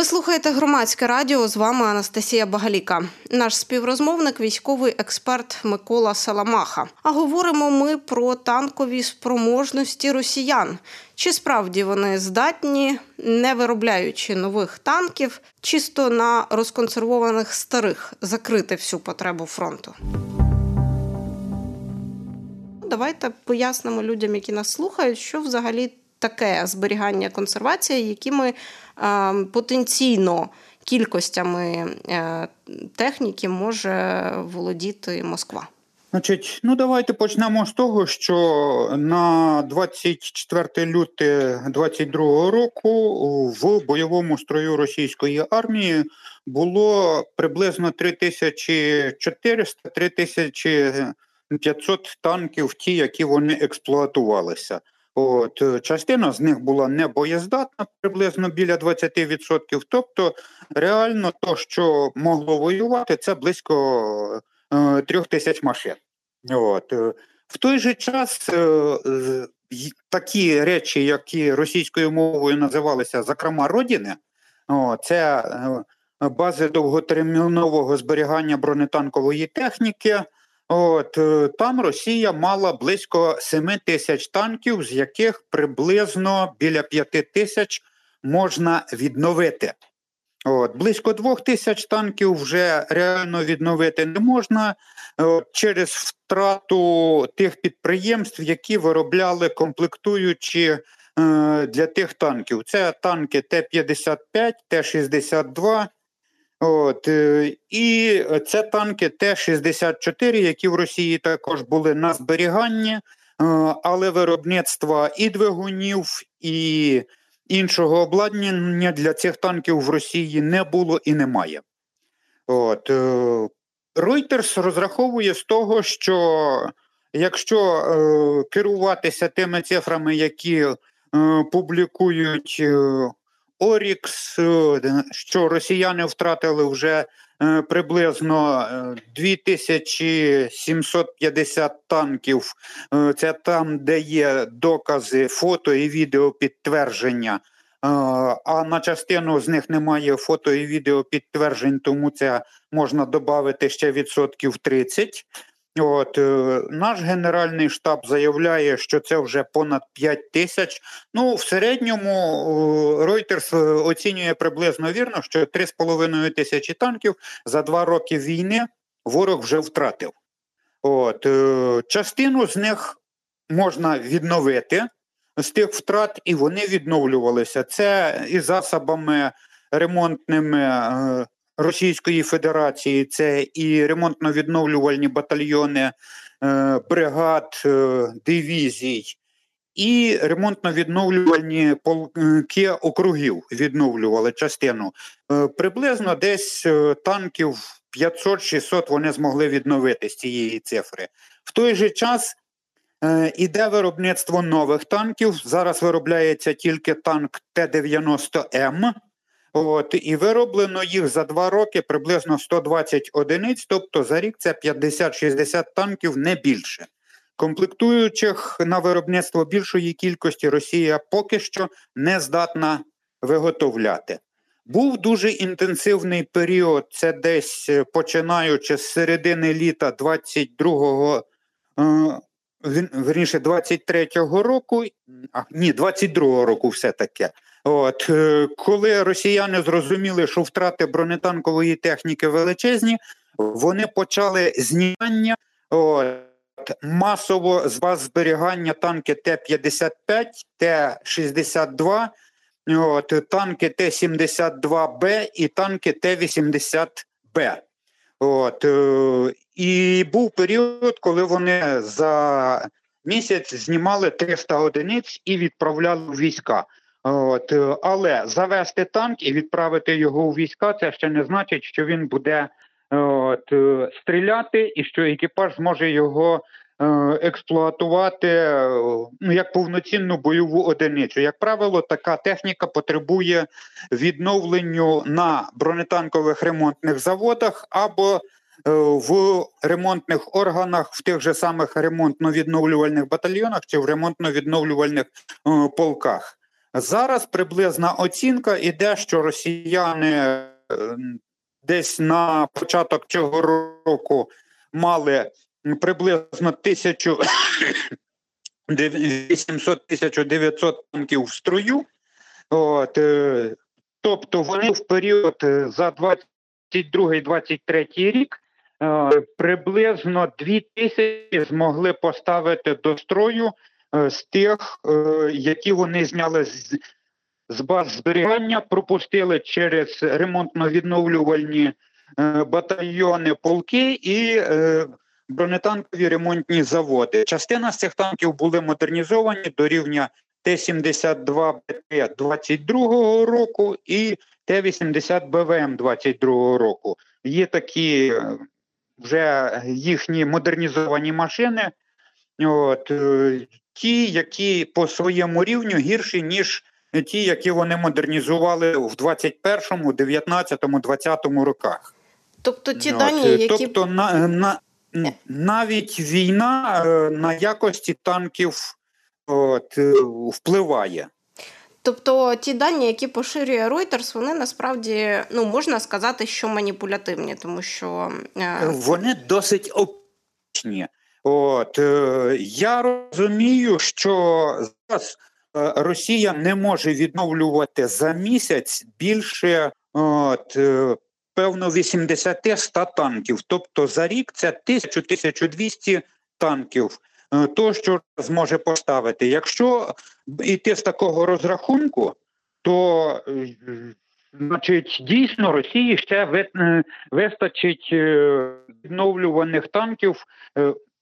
Ви слухаєте громадське радіо. З вами Анастасія Багаліка, наш співрозмовник, військовий експерт Микола Саламаха. А говоримо ми про танкові спроможності росіян. Чи справді вони здатні, не виробляючи нових танків, чисто на розконсервованих старих закрити всю потребу фронту? Давайте пояснимо людям, які нас слухають, що взагалі таке зберігання консервація, якими е, потенційно кількостями е, техніки може володіти Москва. Значить, ну давайте почнемо з того, що на 24 люте 22 року в бойовому строю російської армії було приблизно 3400-3500 танків, ті, які вони експлуатувалися. От е, частина з них була небоєздатна, приблизно біля 20%. Тобто, реально, то, що могло воювати, це близько е, трьох тисяч машин. От. Е, в той же час такі речі, які російською мовою називалися зокрема родини, це бази довготермінового зберігання бронетанкової техніки. От е, там Росія мала близько 7 тисяч танків, з яких приблизно біля 5 тисяч можна відновити. От, Близько двох тисяч танків вже реально відновити не можна от, через втрату тих підприємств, які виробляли комплектуючі е, для тих танків. Це танки Т-55, Т-62. От, е, І це танки Т-64, які в Росії також були на зберіганні, е, але виробництва і двигунів, і іншого обладнання для цих танків в Росії не було і немає. От, е, Reuters розраховує з того, що якщо керуватися тими цифрами, які публікують Орікс, е, що росіяни втратили вже е, приблизно 2750 е, танків. Це там, де є докази, фото і відео підтвердження. А на частину з них немає фото і відео підтверджень, тому це можна додати ще відсотків 30. От е, Наш Генеральний штаб заявляє, що це вже понад 5 тисяч. Ну, в середньому Reuters е, оцінює приблизно вірно, що 3,5 тисячі танків за два роки війни ворог вже втратив. От е, Частину з них можна відновити з тих втрат, і вони відновлювалися. Це і засобами ремонтними Російської Федерації це і ремонтно-відновлювальні батальйони е, бригад е, дивізій, і ремонтно-відновлювальні полки округів відновлювали частину. Е, приблизно десь танків 500-600 вони змогли відновити з цієї цифри. В той же час іде виробництво нових танків. Зараз виробляється тільки танк Т-90М. От, І вироблено їх за два роки приблизно 120 одиниць, тобто за рік це 50-60 танків не більше. Комплектуючих на виробництво більшої кількості Росія поки що не здатна виготовляти. Був дуже інтенсивний період, це десь е, починаючи з середини літа 22-го, е, верніше 23-го року, а ні, 22-го року все таке. От е, коли росіяни зрозуміли, що втрати бронетанкової техніки величезні, вони почали знімання от, масово з баз зберігання танки Т-55, Т-62, от, танки Т-72Б і танки Т-80Б. От, е, І був період, коли вони за місяць знімали 300 одиниць і відправляли війська. От, е, Але завести танк і відправити його у війська, це ще не значить, що він буде от, е, стріляти і що екіпаж зможе його е, експлуатувати ну, як повноцінну бойову одиницю. Як правило, така техніка потребує відновленню на бронетанкових ремонтних заводах або в ремонтних органах, в тих же самих ремонтно-відновлювальних батальйонах чи в ремонтно-відновлювальних полках. Зараз приблизна оцінка іде, що росіяни е, десь на початок цього року мали приблизно тисячу 800-1900 танків в строю. От, е, тобто вони в період е, за 22-23 рік приблизно 2 тисячі змогли поставити до строю з тих, е, які вони зняли з, з баз зберігання, пропустили через ремонтно-відновлювальні е, батальйони полки і е, бронетанкові ремонтні заводи. Частина з цих танків були модернізовані до рівня Т-72 БТ 22 року і Т-80 БВМ 22 року. Є такі е, вже їхні модернізовані машини, от, е, ті, які по своєму рівню гірші, ніж ті, які вони модернізували в 21, 19, 20 роках. Тобто ті От, дані, е, які Тобто на, на, навіть війна е, на якості танків от, е, впливає. Тобто ті дані, які поширює Reuters, вони насправді ну можна сказати, що маніпулятивні, тому що е, Вони досить оптичні. От, е, я розумію, що зараз е, Росія не може відновлювати за місяць більше от, е, певно 80-100 танків. Тобто за рік це 1000-1200 танків. То, що зможе поставити. Якщо йти з такого розрахунку, то значить дійсно Росії ще вистачить відновлюваних танків.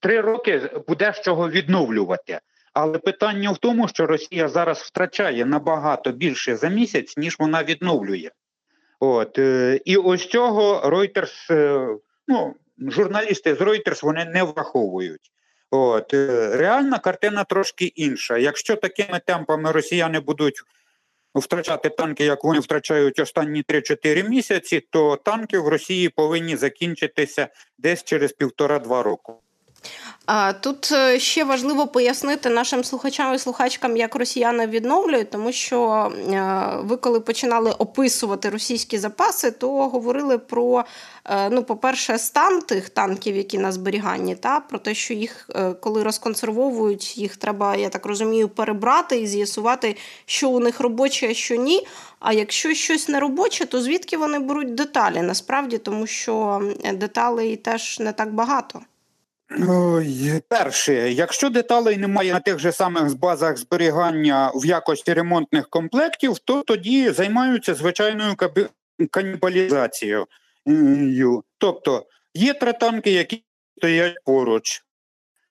Три роки буде з чого відновлювати. Але питання в тому, що Росія зараз втрачає набагато більше за місяць, ніж вона відновлює. От е, і ось цього Reuters, е, ну журналісти з Reuters вони не враховують. От е, реальна картина трошки інша. Якщо такими темпами росіяни будуть втрачати танки, як вони втрачають останні 3-4 місяці, то танки в Росії повинні закінчитися десь через півтора-два року. Тут е, ще важливо пояснити нашим слухачам і слухачкам, як росіяни відновлюють, тому що е, ви, коли починали описувати російські запаси, то говорили про, е, ну, по-перше, стан тих танків, які на зберіганні, та про те, що їх, коли розконсервовують, їх треба, я так розумію, перебрати і з'ясувати, що у них робоче, а що ні. А якщо щось не робоче, то звідки вони беруть деталі? Насправді, тому що деталей теж не так багато. Перше, якщо деталей немає на тих же самих базах зберігання в якості ремонтних комплектів, то тоді займаються звичайною канібалізацією. Тобто є три танки, які стоять поруч.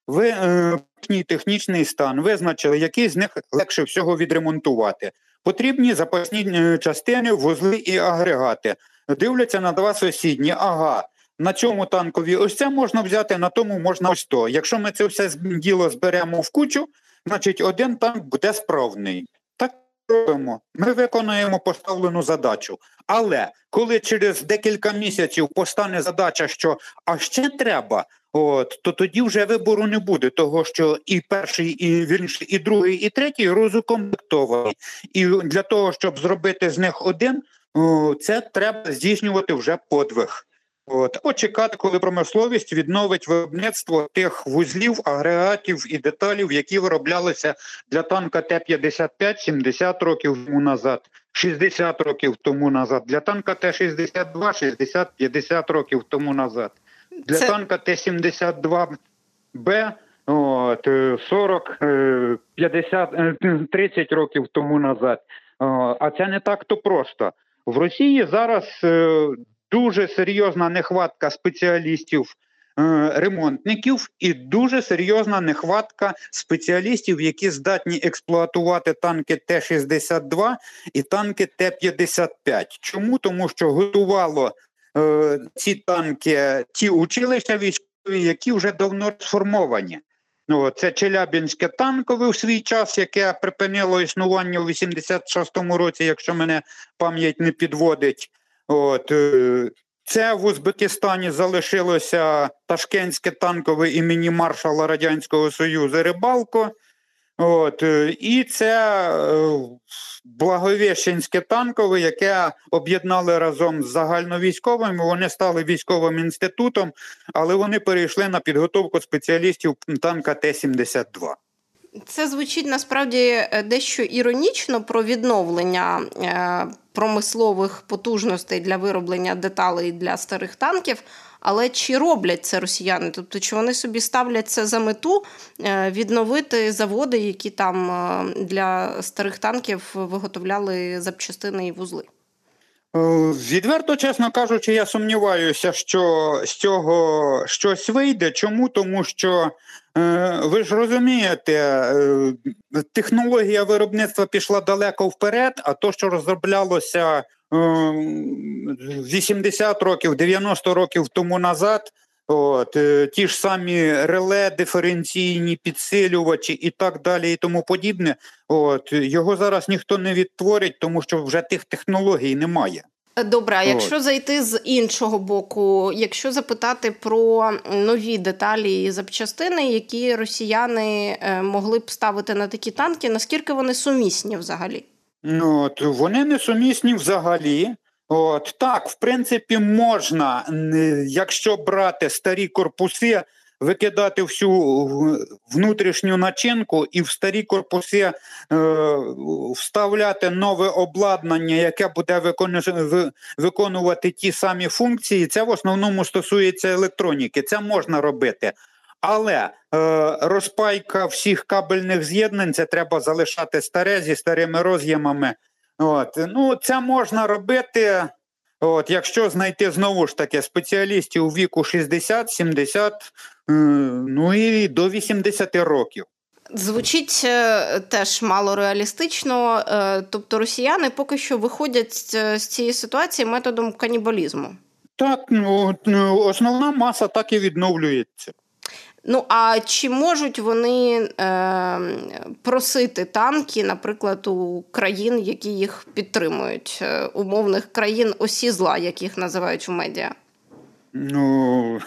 Ви е, технічний стан визначили, який з них легше всього відремонтувати. Потрібні запасні е, частини, вузли і агрегати. Дивляться на два сусідні. Ага, на цьому танкові ось це можна взяти, на тому можна ось то. Якщо ми це все діло зберемо в кучу, значить один танк буде справний. Так робимо. Ми виконуємо поставлену задачу. Але коли через декілька місяців постане задача, що а ще треба, от то тоді вже вибору не буде, того що і перший, і вірніше, і другий, і третій розукомплектовані. І для того, щоб зробити з них один, це треба здійснювати вже подвиг. От, або чекати, коли промисловість відновить виробництво тих вузлів, агрегатів і деталів, які вироблялися для танка Т-55 70 років тому назад, 60 років тому назад, для танка Т-62 60-50 років тому назад, для Це- танка Т-72Б от, е, 40, е, 50, е, 30 років тому назад. А це не так то просто. В Росії зараз е, дуже серйозна нехватка спеціалістів. е, Ремонтників і дуже серйозна нехватка спеціалістів, які здатні експлуатувати танки Т-62 і танки Т-55. Чому? Тому що готувало е, ці танки ті училища військові, які вже давно сформовані. Ну, це Челябінське танкове в свій час, яке припинило існування у 86-му році, якщо мене пам'ять не підводить. От, е, це в Узбекистані залишилося Ташкентське танкове імені маршала Радянського Союзу Рибалко. От, е, і це е, Благовіщенське танкове, яке об'єднали разом з загальновійськовими. Вони стали військовим інститутом, але вони перейшли на підготовку спеціалістів танка Т-72. Це звучить насправді е, дещо іронічно про відновлення е, промислових потужностей для вироблення деталей для старих танків. Але чи роблять це росіяни? Тобто, чи вони собі ставлять це за мету е, відновити заводи, які там для старих танків виготовляли запчастини і вузли? Відверто, чесно кажучи, я сумніваюся, що з цього щось вийде. Чому? Тому що ви ж розумієте, е, технологія виробництва пішла далеко вперед, а то, що розроблялося 80 е, років, 90 років тому назад, от, ті ж самі реле, диференційні підсилювачі і так далі, і тому подібне, от, його зараз ніхто не відтворить, тому що вже тих технологій немає. Добре, а якщо зайти з іншого боку, якщо запитати про нові деталі і запчастини, які росіяни е, могли б ставити на такі танки, наскільки вони сумісні взагалі? Ну, от, Вони не сумісні взагалі. От Так, в принципі, можна, якщо брати старі корпуси, викидати всю внутрішню начинку і в старі корпуси е, вставляти нове обладнання, яке буде виконувати ті самі функції. Це в основному стосується електроніки. Це можна робити. Але е, розпайка всіх кабельних з'єднань це треба залишати старе зі старими роз'ємами. От ну це можна робити. От, Якщо знайти знову ж таки спеціалістів у віку 60-70, е, ну і до 80 років. Звучить е, теж мало реалістично. Е, тобто росіяни поки що виходять з цієї ситуації методом канібалізму. Так, ну основна маса так і відновлюється. Ну а чи можуть вони е, просити танки, наприклад, у країн, які їх підтримують, е, умовних країн осі зла, як їх називають у медіа? Ну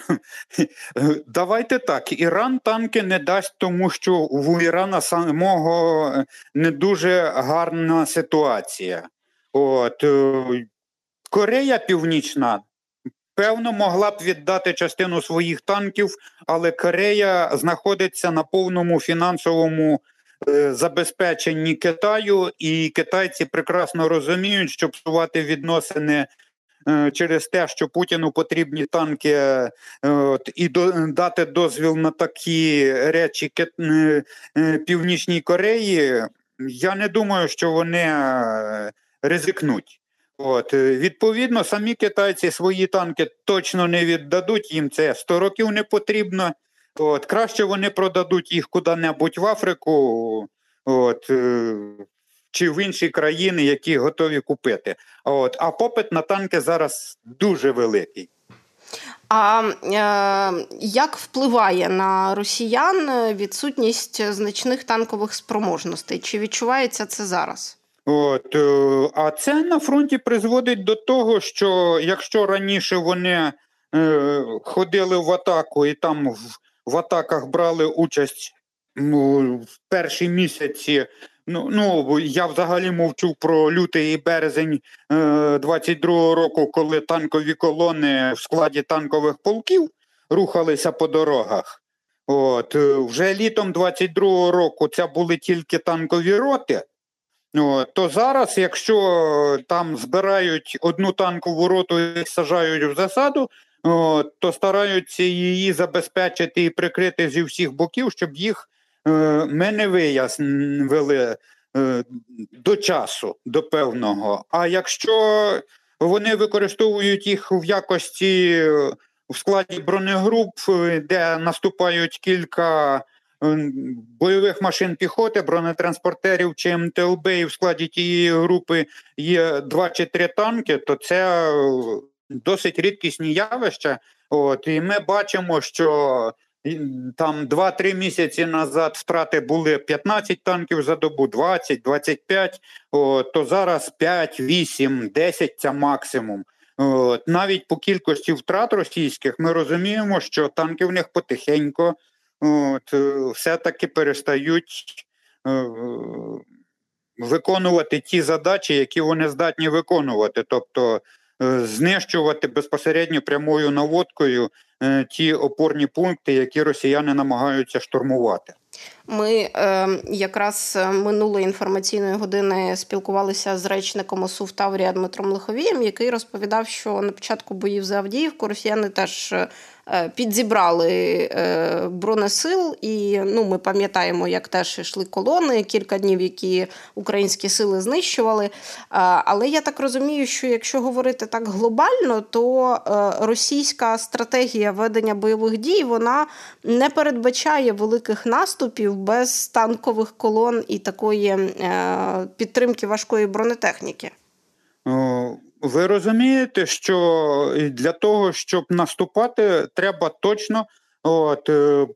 давайте так. Іран танки не дасть, тому що у Ірана самого не дуже гарна ситуація. От е, Корея Північна певно, могла б віддати частину своїх танків, але Корея знаходиться на повному фінансовому е, забезпеченні Китаю, і китайці прекрасно розуміють, що псувати відносини. Е, через те, що Путіну потрібні танки е, от, і до, дати дозвіл на такі речі Північній Кореї, я не думаю, що вони ризикнуть. От е, відповідно, самі китайці свої танки точно не віддадуть. Їм це 100 років не потрібно. От краще вони продадуть їх куди-небудь в Африку, от е, чи в інші країни, які готові купити. От а попит на танки зараз дуже великий. А е, як впливає на росіян відсутність значних танкових спроможностей? Чи відчувається це зараз? От, е, А це на фронті призводить до того, що якщо раніше вони е, ходили в атаку і там в, в атаках брали участь ну, в перші місяці, ну ну я взагалі мовчу про лютий і березень е, 22-го року, коли танкові колони в складі танкових полків рухалися по дорогах. От, е, Вже літом 22-го року це були тільки танкові роти. То зараз, якщо там збирають одну танкову роту і сажають в засаду, то стараються її забезпечити і прикрити зі всіх боків, щоб їх е, ми не вияснили е, до часу, до певного. А якщо вони використовують їх в якості е, в складі бронегруп, де наступають кілька бойових машин піхоти, бронетранспортерів чи МТЛБ, і в складі тієї групи є два чи три танки, то це е, досить рідкісні явища. От і ми бачимо, що там 2-3 місяці назад втрати були 15 танків за добу, 20, 25, от, то зараз 5, 8, 10 це максимум. От, Навіть по кількості втрат російських ми розуміємо, що танки в них потихеньку от, е, все-таки перестають виконувати ті задачі, які вони здатні виконувати, тобто знищувати безпосередньо прямою наводкою ті опорні пункти, які росіяни намагаються штурмувати. Ми е, якраз минулої інформаційної години спілкувалися з речником ОСУ в Таврія Дмитром Лиховієм, який розповідав, що на початку боїв за Авдіївку росіяни теж Е, підзібрали е, бронесил, і ну, ми пам'ятаємо, як теж йшли колони кілька днів, які українські сили знищували. Е, але я так розумію, що якщо говорити так глобально, то російська стратегія ведення бойових дій вона не передбачає великих наступів без танкових колон і такої підтримки важкої бронетехніки. Ви розумієте, що для того, щоб наступати, треба точно от, е,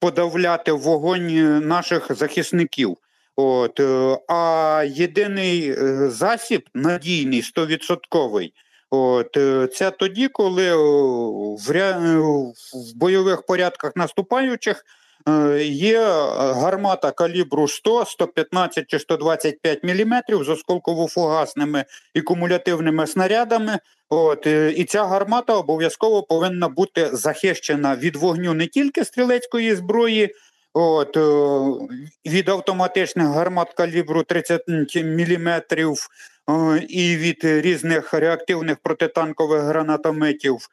подавляти вогонь наших захисників. От, е, А єдиний е, засіб надійний, стовідсотковий, от, це тоді, коли в, в бойових порядках наступаючих Е, є гармата калібру 100, 115 чи 125 мм з осколково-фугасними і кумулятивними снарядами. От е, І ця гармата обов'язково повинна бути захищена від вогню не тільки стрілецької зброї, от, е, від автоматичних гармат калібру 30 мм і від різних реактивних протитанкових гранатометів.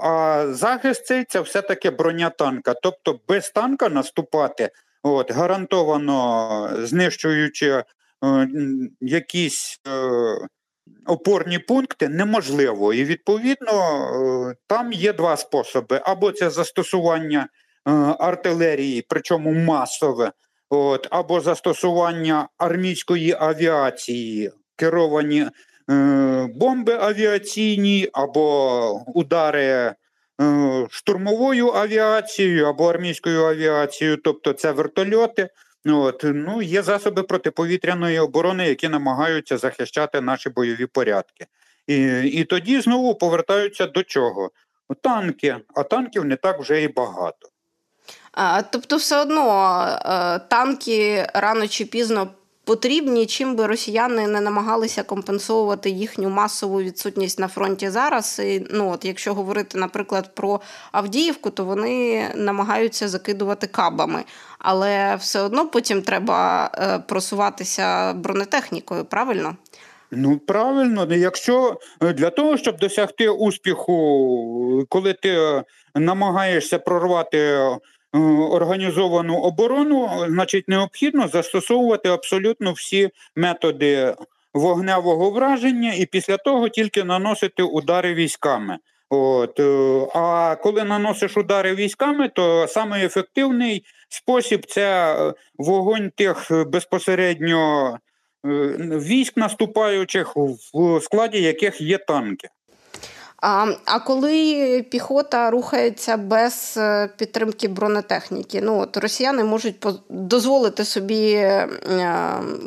А захист цей це все-таки броня танка. Тобто без танка наступати, от, гарантовано знищуючи е, якісь е, опорні пункти, неможливо. І відповідно е, там є два способи: або це застосування е, артилерії, причому масове, от, або застосування армійської авіації, керовані. Е, бомби авіаційні або удари е, штурмовою авіацією або армійською авіацією, тобто це вертольоти. От, ну, Є засоби протиповітряної оборони, які намагаються захищати наші бойові порядки. І і тоді знову повертаються до чого? Танки, а танків не так вже і багато. А, Тобто, все одно е, танки рано чи пізно потрібні, чим би росіяни не намагалися компенсовувати їхню масову відсутність на фронті зараз. І, Ну от якщо говорити, наприклад, про Авдіївку, то вони намагаються закидувати кабами, але все одно потім треба е, просуватися бронетехнікою, правильно? Ну, правильно, якщо е, для того, щоб досягти успіху, коли ти намагаєшся прорвати Е, організовану оборону, значить, необхідно застосовувати абсолютно всі методи вогневого враження, і після того тільки наносити удари військами. От, е, А коли наносиш удари військами, то саме ефективний спосіб це вогонь тих безпосередньо е, військ наступаючих, в складі яких є танки. А коли піхота рухається без е, підтримки бронетехніки, ну от росіяни можуть дозволити собі е,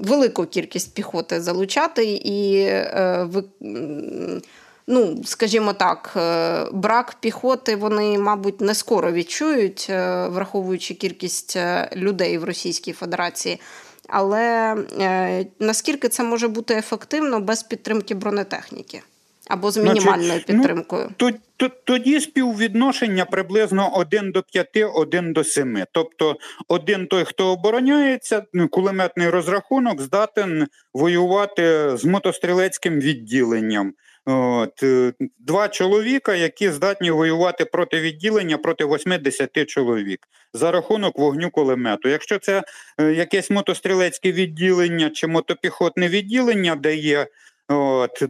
велику кількість піхоти залучати і е, ну, скажімо так, брак піхоти вони, мабуть, не скоро відчують, враховуючи кількість людей в Російській Федерації. Але наскільки це може бути ефективно без підтримки бронетехніки? Або з мінімальною Значить, ну, підтримкою. Ну, то, то, Тоді співвідношення приблизно 1 до 5, 1 до 7. Тобто один той, хто обороняється, ну, кулеметний розрахунок здатен воювати з мотострілецьким відділенням. От, е, Два чоловіка, які здатні воювати проти відділення проти 80 чоловік за рахунок вогню кулемету. Якщо це е, якесь мотострілецьке відділення чи мотопіхотне відділення, де є от,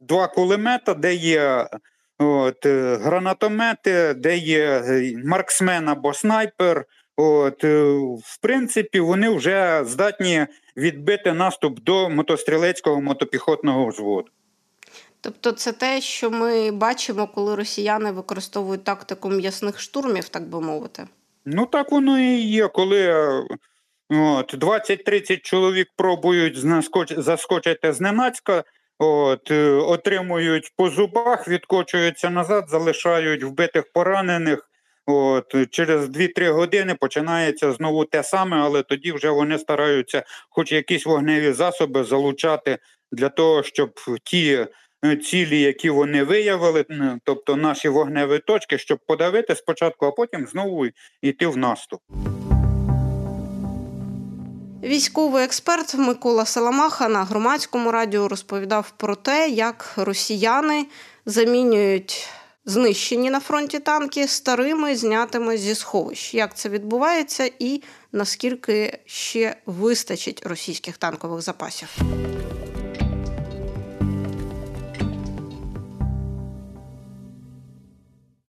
два кулемета, де є от, е, гранатомети, де є е, марксмен або снайпер. От, е, В принципі, вони вже здатні відбити наступ до мотострілецького мотопіхотного взводу. Тобто, це те, що ми бачимо, коли росіяни використовують тактику м'ясних штурмів, так би мовити. Ну так воно і є, коли от, 20-30 чоловік пробують заскочити зненацька, От, е, Отримують по зубах, відкочуються назад, залишають вбитих поранених. От через 2-3 години починається знову те саме, але тоді вже вони стараються, хоч якісь вогневі засоби, залучати для того, щоб ті е, цілі, які вони виявили, тобто наші вогневі точки, щоб подавити спочатку, а потім знову йти в наступ. Військовий експерт Микола Саламаха на громадському радіо розповідав про те, як росіяни замінюють знищені на фронті танки старими, знятими зі сховищ. Як це відбувається, і наскільки ще вистачить російських танкових запасів?